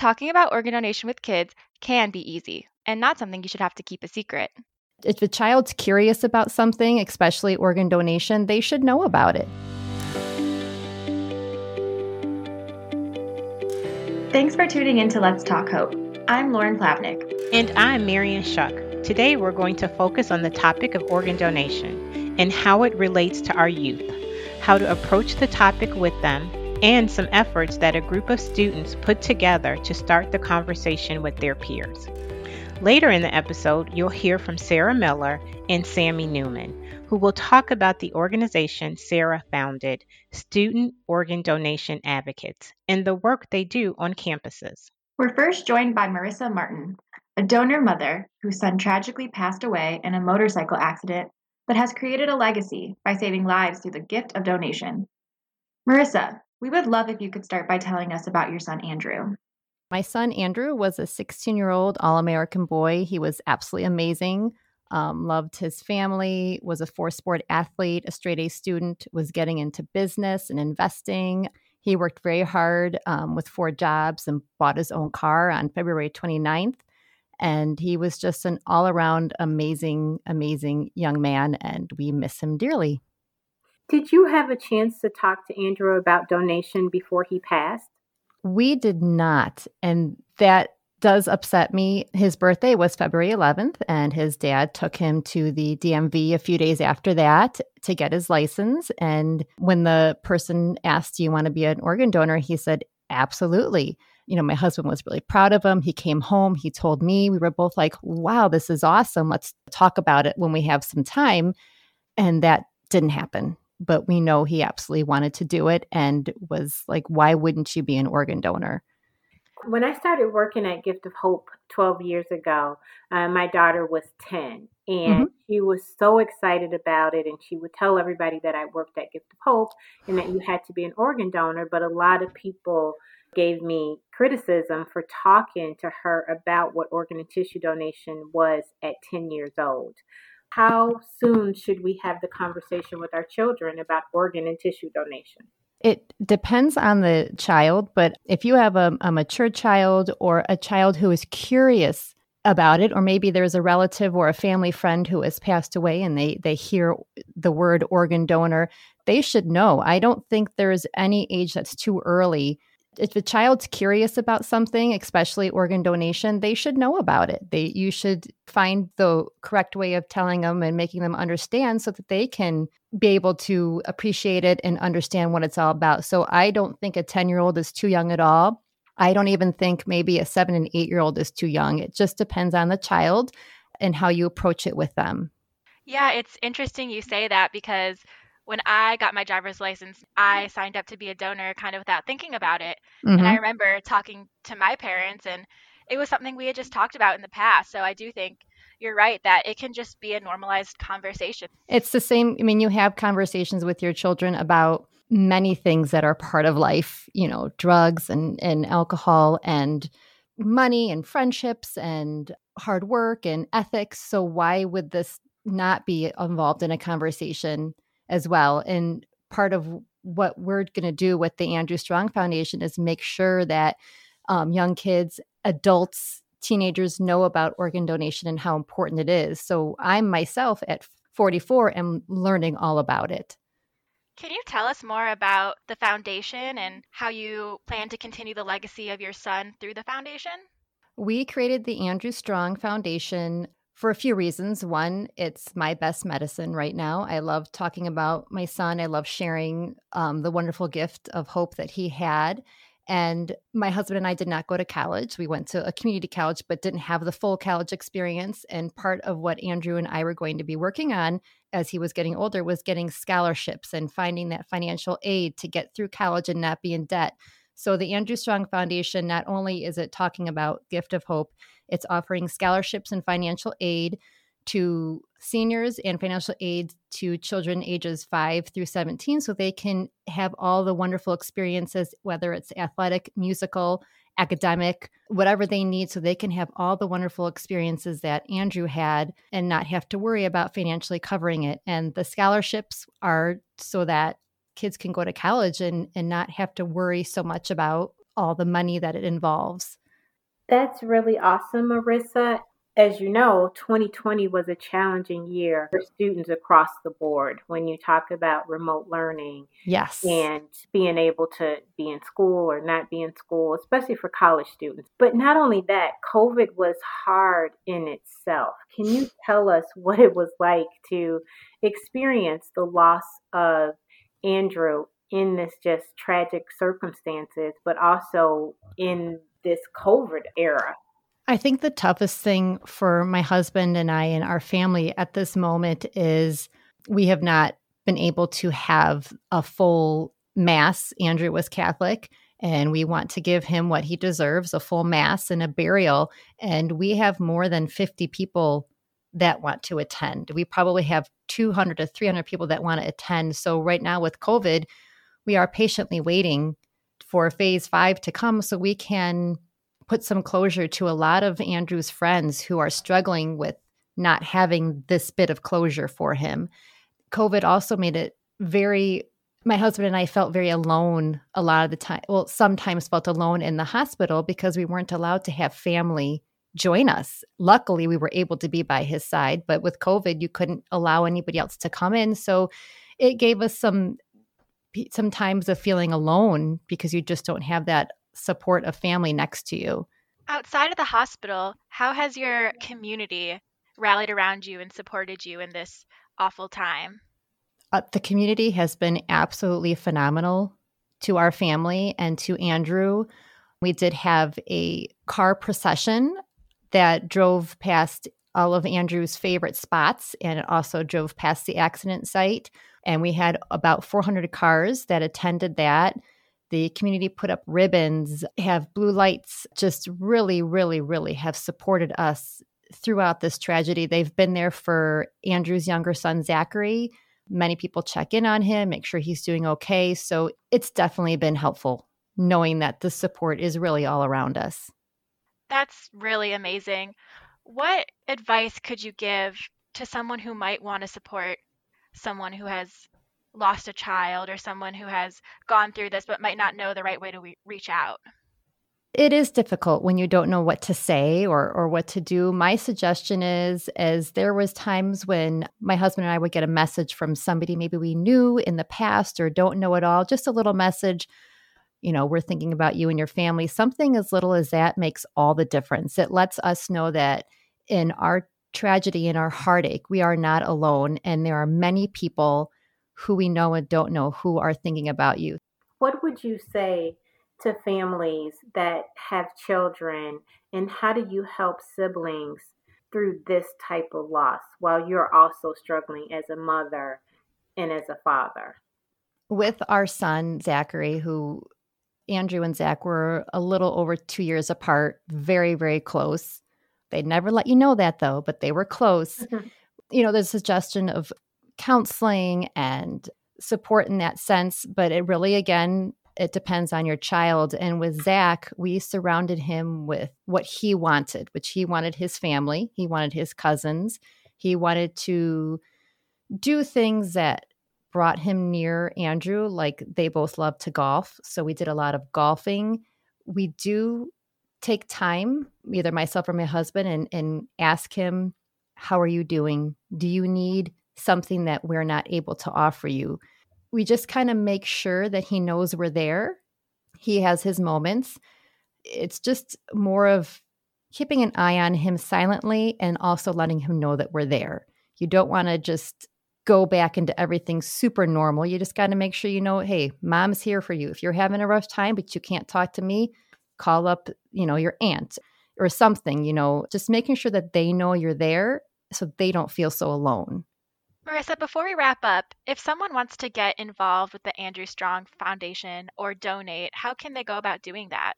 talking about organ donation with kids can be easy and not something you should have to keep a secret. If a child's curious about something, especially organ donation, they should know about it. Thanks for tuning in to Let's Talk Hope. I'm Lauren Plavnik. And I'm Marian Shuck. Today we're going to focus on the topic of organ donation and how it relates to our youth, how to approach the topic with them, and some efforts that a group of students put together to start the conversation with their peers. Later in the episode, you'll hear from Sara Miller and Sammy Newman, who will talk about the organization Sara founded, Student Organ Donation Advocates, and the work they do on campuses. We're first joined by Marissa Marton, a donor mother whose son tragically passed away in a motorcycle accident, but has created a legacy by saving lives through the gift of donation. Marissa, we would love if you could start by telling us about your son, Andrew. My son, Andrew, was a 16 year old All American boy. He was absolutely amazing. Um, loved his family, was a four sport athlete, a straight A student, was getting into business and investing. He worked very hard um, with four jobs and bought his own car on February 29th. And he was just an all around amazing, amazing young man. And we miss him dearly. Did you have a chance to talk to Andrew about donation before he passed? We did not. And that does upset me. His birthday was February 11th, and his dad took him to the DMV a few days after that to get his license. And when the person asked, Do you want to be an organ donor? He said, Absolutely. You know, my husband was really proud of him. He came home, he told me, we were both like, Wow, this is awesome. Let's talk about it when we have some time. And that didn't happen but we know he absolutely wanted to do it and was like, why wouldn't you be an organ donor? When I started working at Gift of Hope 12 years ago, uh, my daughter was 10 and mm-hmm. she was so excited about it. And she would tell everybody that I worked at Gift of Hope and that you had to be an organ donor. But a lot of people gave me criticism for talking to her about what organ and tissue donation was at 10 years old how soon should we have the conversation with our children about organ and tissue donation? It depends on the child, but if you have a, a, mature child or a child who is curious about it, or maybe there's a relative or a family friend who has passed away and they, they hear the word organ donor, they should know. I don't think there's any age that's too early if a child's curious about something, especially organ donation, they should know about it. They you should find the correct way of telling them and making them understand so that they can be able to appreciate it and understand what it's all about. So I don't think a 10-year-old is too young at all. I don't even think maybe a 7 and 8-year-old is too young. It just depends on the child and how you approach it with them. Yeah, it's interesting you say that because when I got my driver's license, I signed up to be a donor kind of without thinking about it. Mm-hmm. And I mm-hmm. remember talking to my parents, and it was something we had just talked about in the past. So I do think you're right that it can just be a normalized conversation. It's the same. I mean, you have conversations with your children about many things that are part of life, you know, drugs and, and alcohol and money and friendships and hard work and ethics. So, why would this not be involved in a conversation as well. And part of what we're going to do with the Andrew Strong Foundation is make sure that um, young kids, adults, teenagers know about organ donation and how important it is. So I myself at 44 am learning all about it. Can you tell us more about the foundation and how you plan to continue the legacy of your son through the foundation? We created the Andrew Strong Foundation for a few reasons. One, it's my best medicine right now. I love talking about my son. I love sharing um, the wonderful gift of hope that he had. And my husband and I did not go to college. We went to a community college, but didn't have the full college experience. And part of what Andrew and I were going to be working on as he was getting older was getting scholarships and finding that financial aid to get through college and not be in debt. So, the Andrew Strong Foundation, not only is it talking about Gift of Hope, it's offering scholarships and financial aid to seniors and financial aid to children ages 5 through 17 so they can have all the wonderful experiences whether it's athletic musical academic whatever they need so they can have all the wonderful experiences that Andrew had and not have to worry about financially covering it. And the scholarships are so that kids can go to college and and not have to worry so much about all the money that it involves That's really awesome, Marissa as you know, 2020 was a challenging year for students across the board when you talk about remote learning. Yes. And being able to be in school or not be in school, especially for college students. But not only that, COVID was hard in itself. Can you tell us what it was like to experience the loss of Andrew in this just tragic circumstances, but also in this COVID era? I think the toughest thing for my husband and I and our family at this moment is we have not been able to have a full mass. Andrew was Catholic, and we want to give him what he deserves a full mass and a burial. And we have more than 50 people that want to attend. We probably have 200 to 300 people that want to attend. So, right now with COVID, we are patiently waiting for phase five to come so we can put some closure to a lot of Andrew's friends who are struggling with not having this bit of closure for him. COVID also made it very my husband and I felt very alone a lot of the time. Well, sometimes felt alone in the hospital because we weren't allowed to have family join us. Luckily, we were able to be by his side, but with COVID, you couldn't allow anybody else to come in. So it gave us some sometimes of feeling alone because you just don't have that support of family next to you. Outside of the hospital, how has your community rallied around you and supported you in this awful time? Uh, the community has been absolutely phenomenal to our family and to Andrew. We did have a car procession that drove past all of Andrew's favorite spots and it also drove past the accident site. And we had about 400 cars that attended that. The community put up ribbons, have blue lights, just really, really, really have supported us throughout this tragedy. They've been there for Andrew's younger son, Zachary. Many people check in on him, make sure he's doing okay. So it's definitely been helpful knowing that the support is really all around us. That's really amazing. What advice could you give to someone who might want to support someone who has lost a child or someone who has gone through this but might not know the right way to re- reach out? It is difficult when you don't know what to say or or what to do. My suggestion is as there was times when my husband and I would get a message from somebody maybe we knew in the past or don't know at all, just a little message, you know, we're thinking about you and your family. Something as little as that makes all the difference. It lets us know that in our tragedy and our heartache, we are not alone and there are many people who we know and don't know who are thinking about you. What would you say to families that have children, and how do you help siblings through this type of loss while you're also struggling as a mother and as a father? With our son, Zachary, who Andrew and Zach were a little over two years apart, very, very close. They'd never let you know that though, but they were close. Mm-hmm. You know, the suggestion of counseling and support in that sense. But it really, again, it depends on your child. And with Zach, we surrounded him with what he wanted, which he wanted his family, he wanted his cousins, he wanted to do things that brought him near Andrew. Like they both love to golf. So we did a lot of golfing. We do take time, either myself or my husband, and, and ask him, How are you doing? Do you need something that we're not able to offer you. We just kind of make sure that he knows we're there. He has his moments. It's just more of keeping an eye on him silently and also letting him know that we're there. You don't want to just go back into everything super normal. You just got to make sure you know, hey, mom's here for you. If you're having a rough time but you can't talk to me, call up, you know, your aunt or something, you know, just making sure that they know you're there so they don't feel so alone. Marissa, before we wrap up, if someone wants to get involved with the Andrew Strong Foundation or donate, how can they go about doing that?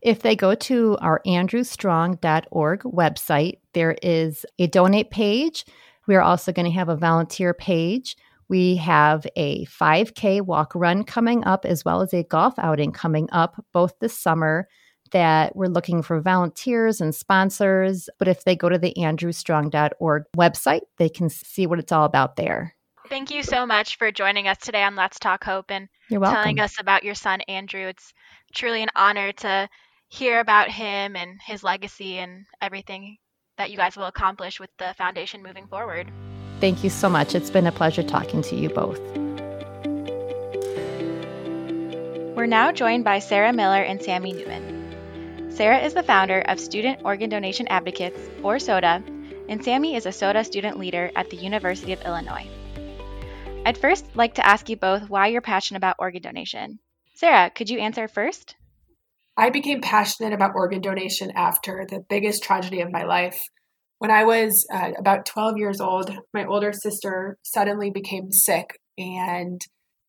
If they go to our andrewstrong.org website, there is a donate page. We are also going to have a volunteer page. We have a 5K walk run coming up, as well as a golf outing coming up both this summer that we're looking for volunteers and sponsors. But if they go to the andrewstrong.org website, they can see what it's all about there. Thank you so much for joining us today on Let's Talk Hope and telling us about your son, Andrew. It's truly an honor to hear about him and his legacy and everything that you guys will accomplish with the foundation moving forward. Thank you so much. It's been a pleasure talking to you both. We're now joined by Sara Miller and Sammy Newman. Sara is the founder of Student Organ Donation Advocates, or SODA, and Sammy is a SODA student leader at the University of Illinois. I'd first like to ask you both why you're passionate about organ donation. Sara, could you answer first? I became passionate about organ donation after the biggest tragedy of my life. When I was uh, about 12 years old, my older sister suddenly became sick and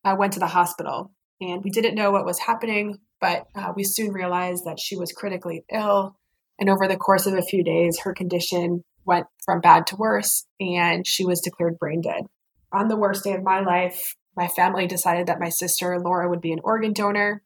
I went to the hospital. And we didn't know what was happening, but uh, we soon realized that she was critically ill. And over the course of a few days, her condition went from bad to worse, and she was declared brain dead. On the worst day of my life, my family decided that my sister Laura would be an organ donor.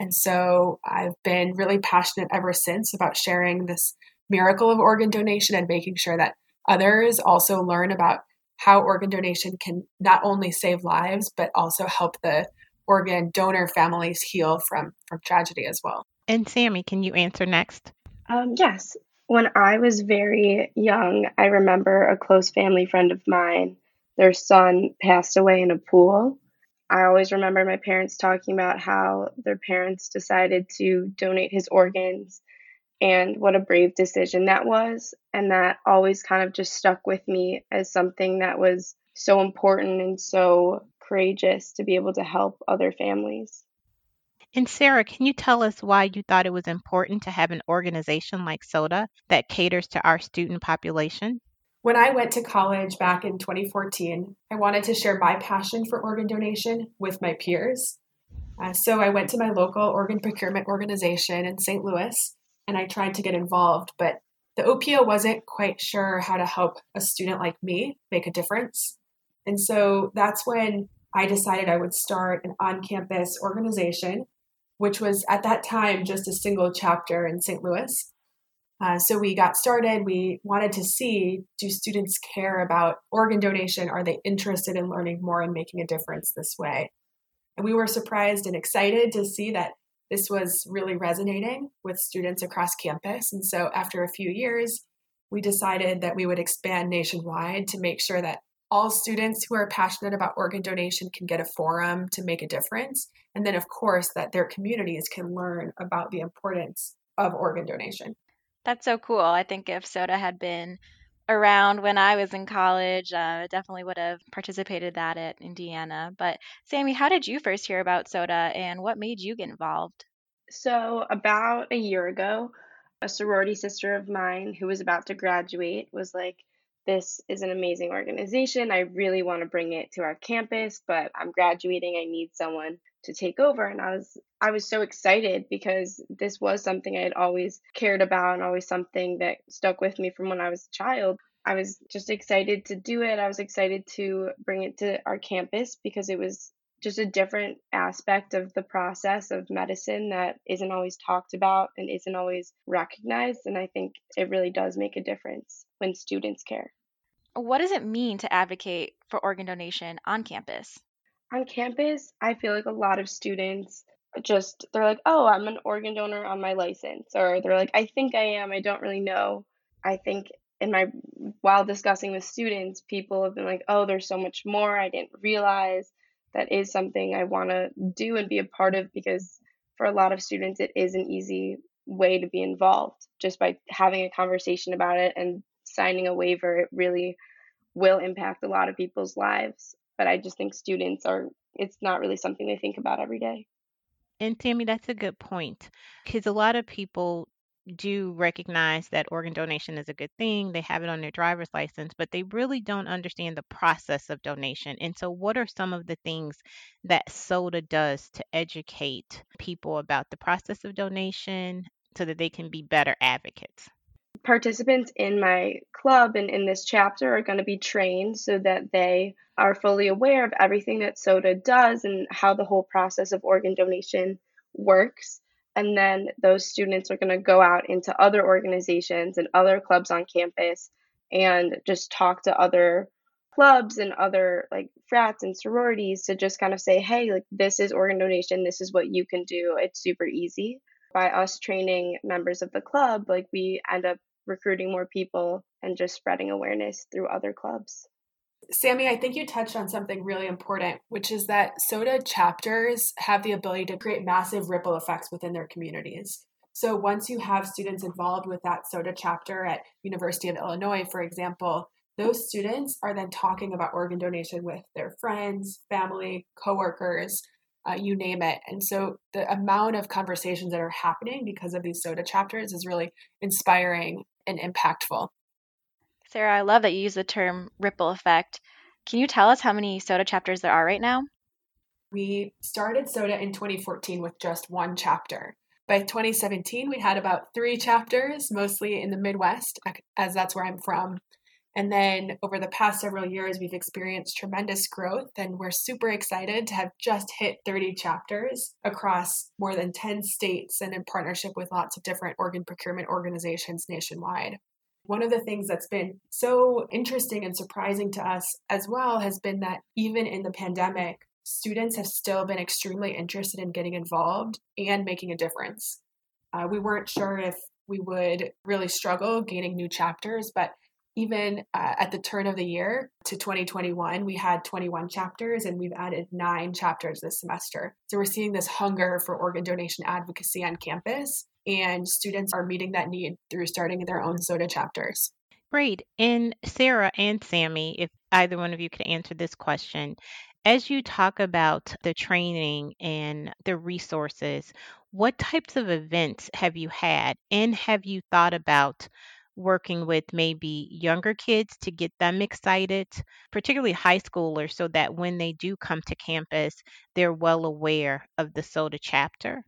And so I've been really passionate ever since about sharing this miracle of organ donation and making sure that others also learn about how organ donation can not only save lives, but also help the organ donor families heal from, from tragedy as well. And Sammy, can you answer next? Um, yes. When I was very young, I remember a close family friend of mine, their son passed away in a pool. I always remember my parents talking about how their parents decided to donate his organs and what a brave decision that was. And that always kind of just stuck with me as something that was so important and so courageous to be able to help other families. And Sara, can you tell us why you thought it was important to have an organization like SODA that caters to our student population? When I went to college back in 2014, I wanted to share my passion for organ donation with my peers. Uh, so I went to my local organ procurement organization in St. Louis and I tried to get involved, but the OPO wasn't quite sure how to help a student like me make a difference. And so that's when I decided I would start an on campus organization, which was at that time just a single chapter in St. Louis. Uh, so we got started. We wanted to see do students care about organ donation? Are they interested in learning more and making a difference this way? And we were surprised and excited to see that this was really resonating with students across campus. And so after a few years, we decided that we would expand nationwide to make sure that all students who are passionate about organ donation can get a forum to make a difference. And then, of course, that their communities can learn about the importance of organ donation. That's so cool. I think if SODA had been around when I was in college, uh, definitely would have participated that at Indiana. But Sammy, how did you first hear about SODA and what made you get involved? So, about a year ago, a sorority sister of mine who was about to graduate was like, This is an amazing organization. I really want to bring it to our campus, but I'm graduating. I need someone to take over and I was I was so excited because this was something I had always cared about and always something that stuck with me from when I was a child. I was just excited to do it. I was excited to bring it to our campus because it was just a different aspect of the process of medicine that isn't always talked about and isn't always recognized. And I think it really does make a difference when students care. What does it mean to advocate for organ donation on campus? on campus, I feel like a lot of students just they're like, "Oh, I'm an organ donor on my license," or they're like, "I think I am. I don't really know." I think in my while discussing with students, people have been like, "Oh, there's so much more. I didn't realize." That is something I want to do and be a part of because for a lot of students, it is an easy way to be involved just by having a conversation about it and signing a waiver. It really will impact a lot of people's lives but I just think students are it's not really something they think about every day. And Sammy, that's a good point because a lot of people do recognize that organ donation is a good thing. They have it on their driver's license, but they really don't understand the process of donation. And so, what are some of the things that SODA does to educate people about the process of donation so that they can be better advocates? participants in my club and in this chapter are going to be trained so that they are fully aware of everything that SODA does and how the whole process of organ donation works. And then those students are going to go out into other organizations and other clubs on campus and just talk to other clubs and other like frats and sororities to just kind of say, hey, like this is organ donation, this is what you can do. It's super easy. by us training members of the club, like we end up recruiting more people and just spreading awareness through other clubs. Sammy, I think you touched on something really important, which is that SODA chapters have the ability to create massive ripple effects within their communities. So once you have students involved with that SODA chapter at University of Illinois, for example, those students are then talking about organ donation with their friends, family, coworkers, uh, you name it. And so the amount of conversations that are happening because of these SODA chapters is really inspiring and impactful. Sara, I love that you use the term ripple effect. Can you tell us how many soda chapters there are right now? We started soda in 2014 with just one chapter. By 2017, we had about three chapters, mostly in the Midwest, as that's where I'm from. And then over the past several years, we've experienced tremendous growth, and we're super excited to have just hit 30 chapters across more than 10 states and in partnership with lots of different organ procurement organizations nationwide. One of the things that's been so interesting and surprising to us as well has been that even in the pandemic, students have still been extremely interested in getting involved and making a difference. Uh, we weren't sure if we would really struggle gaining new chapters, but even uh, at the turn of the year to 2021, we had 21 chapters and we've added nine chapters this semester. So we're seeing this hunger for organ donation advocacy on campus, and students are meeting that need through starting their own soda chapters. Great. And Sara and Sammy, if either one of you could answer this question, as you talk about the training and the resources, what types of events have you had and have you thought about working with maybe younger kids to get them excited, particularly high schoolers, so that when they do come to campus, they're well aware of the SODA chapter?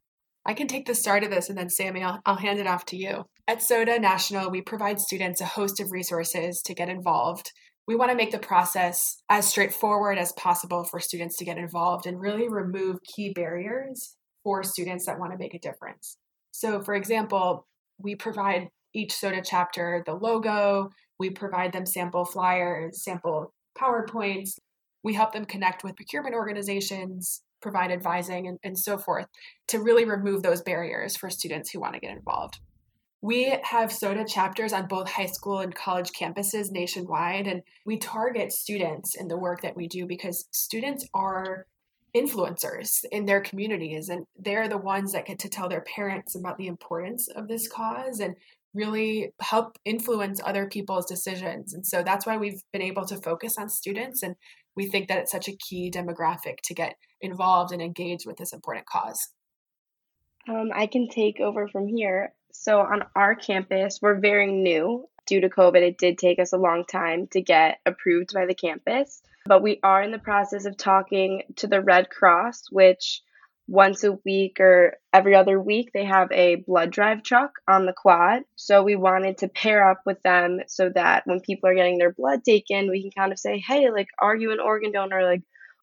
I can take the start of this and then, Sammy, I'll, I'll hand it off to you. At SODA National, we provide students a host of resources to get involved. We want to make the process as straightforward as possible for students to get involved and really remove key barriers for students that want to make a difference. So, for example, we provide each soda chapter the logo. We provide them sample flyers, sample PowerPoints. We help them connect with procurement organizations, provide advising, and, and so forth to really remove those barriers for students who want to get involved. We have soda chapters on both high school and college campuses nationwide, and we target students in the work that we do because students are influencers in their communities and they're the ones that get to tell their parents about the importance of this cause and really help influence other people's decisions. And so that's why we've been able to focus on students. And we think that it's such a key demographic to get involved and engaged with this important cause. Um, I can take over from here. So, on our campus, we're very new. Due to COVID, it did take us a long time to get approved by the campus, but we are in the process of talking to the Red Cross, which once a week or every other week they have a blood drive truck on the quad. So we wanted to pair up with them so that when people are getting their blood taken we can kind of say hey like are you an organ donor? Like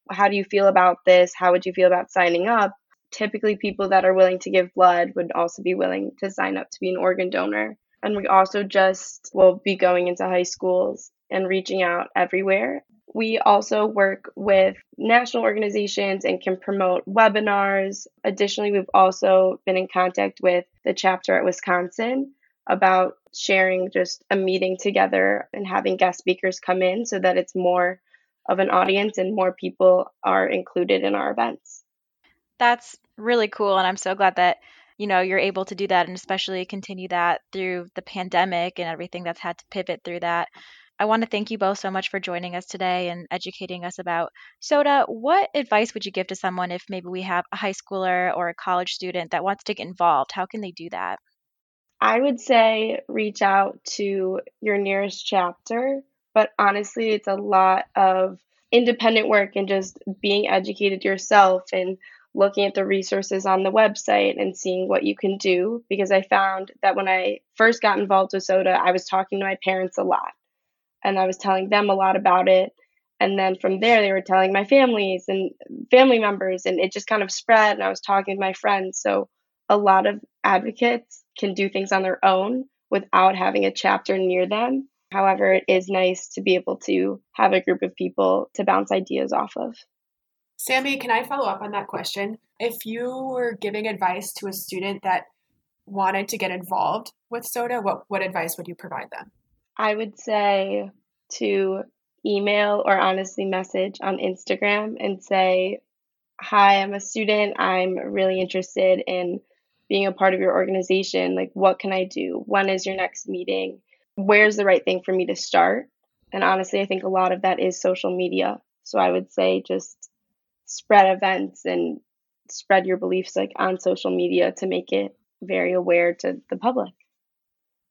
how do you feel about this? How would you feel about signing up? Typically people that are willing to give blood would also be willing to sign up to be an organ donor. And we also just will be going into high schools and reaching out everywhere we also work with national organizations and can promote webinars. Additionally, we've also been in contact with the chapter at Wisconsin about sharing just a meeting together and having guest speakers come in so that it's more of an audience and more people are included in our events. That's really cool and I'm so glad that you know you're able to do that and especially continue that through the pandemic and everything that's had to pivot through that. I want to thank you both so much for joining us today and educating us about soda. What advice would you give to someone if maybe we have a high schooler or a college student that wants to get involved? How can they do that? I would say reach out to your nearest chapter, but honestly, it's a lot of independent work and just being educated yourself and looking at the resources on the website and seeing what you can do because I found that when I first got involved with soda, I was talking to my parents a lot and I was telling them a lot about it. And then from there, they were telling my families and family members, and it just kind of spread. And I was talking to my friends. So a lot of advocates can do things on their own without having a chapter near them. However, it is nice to be able to have a group of people to bounce ideas off of. Sammy, can I follow up on that question? If you were giving advice to a student that wanted to get involved with SODA, what, what advice would you provide them? I would say to email or honestly message on Instagram and say, Hi, I'm a student. I'm really interested in being a part of your organization. Like, what can I do? When is your next meeting? Where's the right thing for me to start? And honestly, I think a lot of that is social media. So I would say just spread events and spread your beliefs like on social media to make it very aware to the public.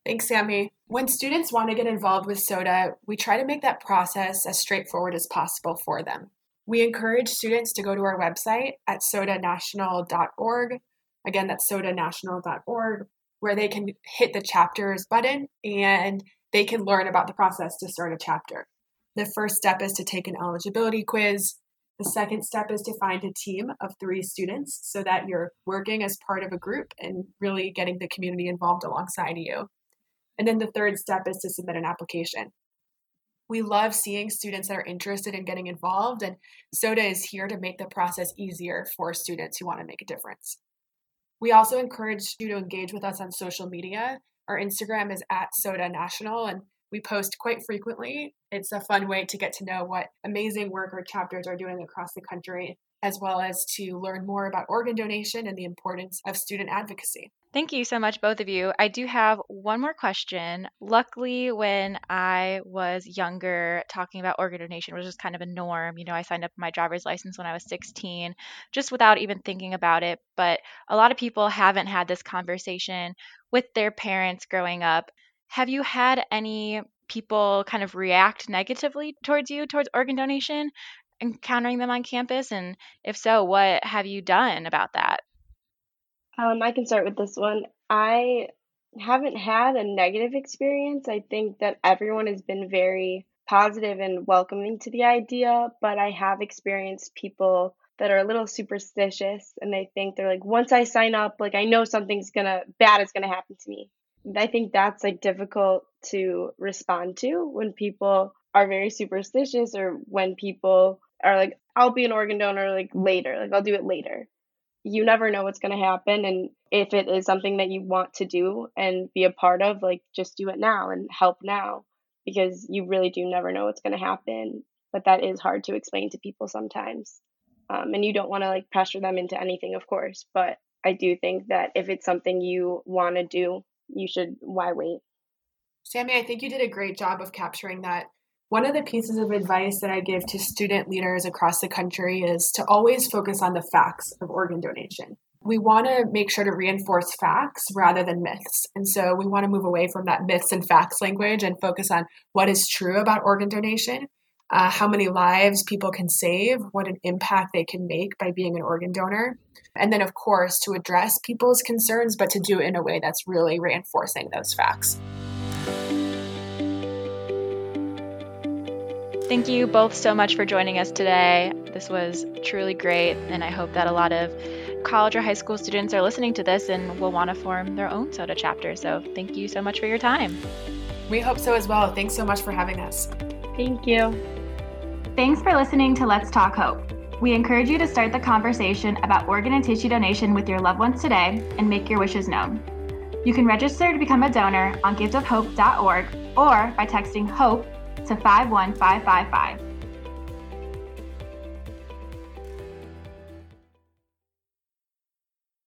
Thanks, Sammy. When students want to get involved with SODA, we try to make that process as straightforward as possible for them. We encourage students to go to our website at sodanational.org. Again, that's sodanational.org, where they can hit the chapters button and they can learn about the process to start a chapter. The first step is to take an eligibility quiz. The second step is to find a team of three students so that you're working as part of a group and really getting the community involved alongside you. And then the third step is to submit an application. We love seeing students that are interested in getting involved, and SODA is here to make the process easier for students who want to make a difference. We also encourage you to engage with us on social media. Our Instagram is at SODA National, and we post quite frequently. It's a fun way to get to know what amazing work our chapters are doing across the country, as well as to learn more about organ donation and the importance of student advocacy. Thank you so much, both of you. I do have one more question. Luckily, when I was younger, talking about organ donation was just kind of a norm. You know, I signed up my driver's license when I was 16, just without even thinking about it. But a lot of people haven't had this conversation with their parents growing up. Have you had any people kind of react negatively towards you, towards organ donation, encountering them on campus? And if so, what have you done about that? Um, I can start with this one. I haven't had a negative experience. I think that everyone has been very positive and welcoming to the idea, but I have experienced people that are a little superstitious and they think they're like, once I sign up, like I know something's gonna bad is gonna happen to me. I think that's like difficult to respond to when people are very superstitious or when people are like, I'll be an organ donor like later, like I'll do it later. You never know what's going to happen and if it is something that you want to do and be a part of like just do it now and help now because you really do never know what's going to happen but that is hard to explain to people sometimes. Um, and you don't want to like pressure them into anything of course but i do think that if it's something you want to do you should why wait? Sammy i think you did a great job of capturing that one of the pieces of advice that I give to student leaders across the country is to always focus on the facts of organ donation. We want to make sure to reinforce facts rather than myths. And so we want to move away from that myths and facts language and focus on what is true about organ donation, uh, how many lives people can save, what an impact they can make by being an organ donor. And then, of course, to address people's concerns, but to do it in a way that's really reinforcing those facts. Thank you both so much for joining us today. This was truly great, and I hope that a lot of college or high school students are listening to this and will want to form their own SODA chapter. So, thank you so much for your time. We hope so as well. Thanks so much for having us. Thank you. Thanks for listening to Let's Talk Hope. We encourage you to start the conversation about organ and tissue donation with your loved ones today and make your wishes known. You can register to become a donor on giftofhope.org or by texting HOPE to 51555.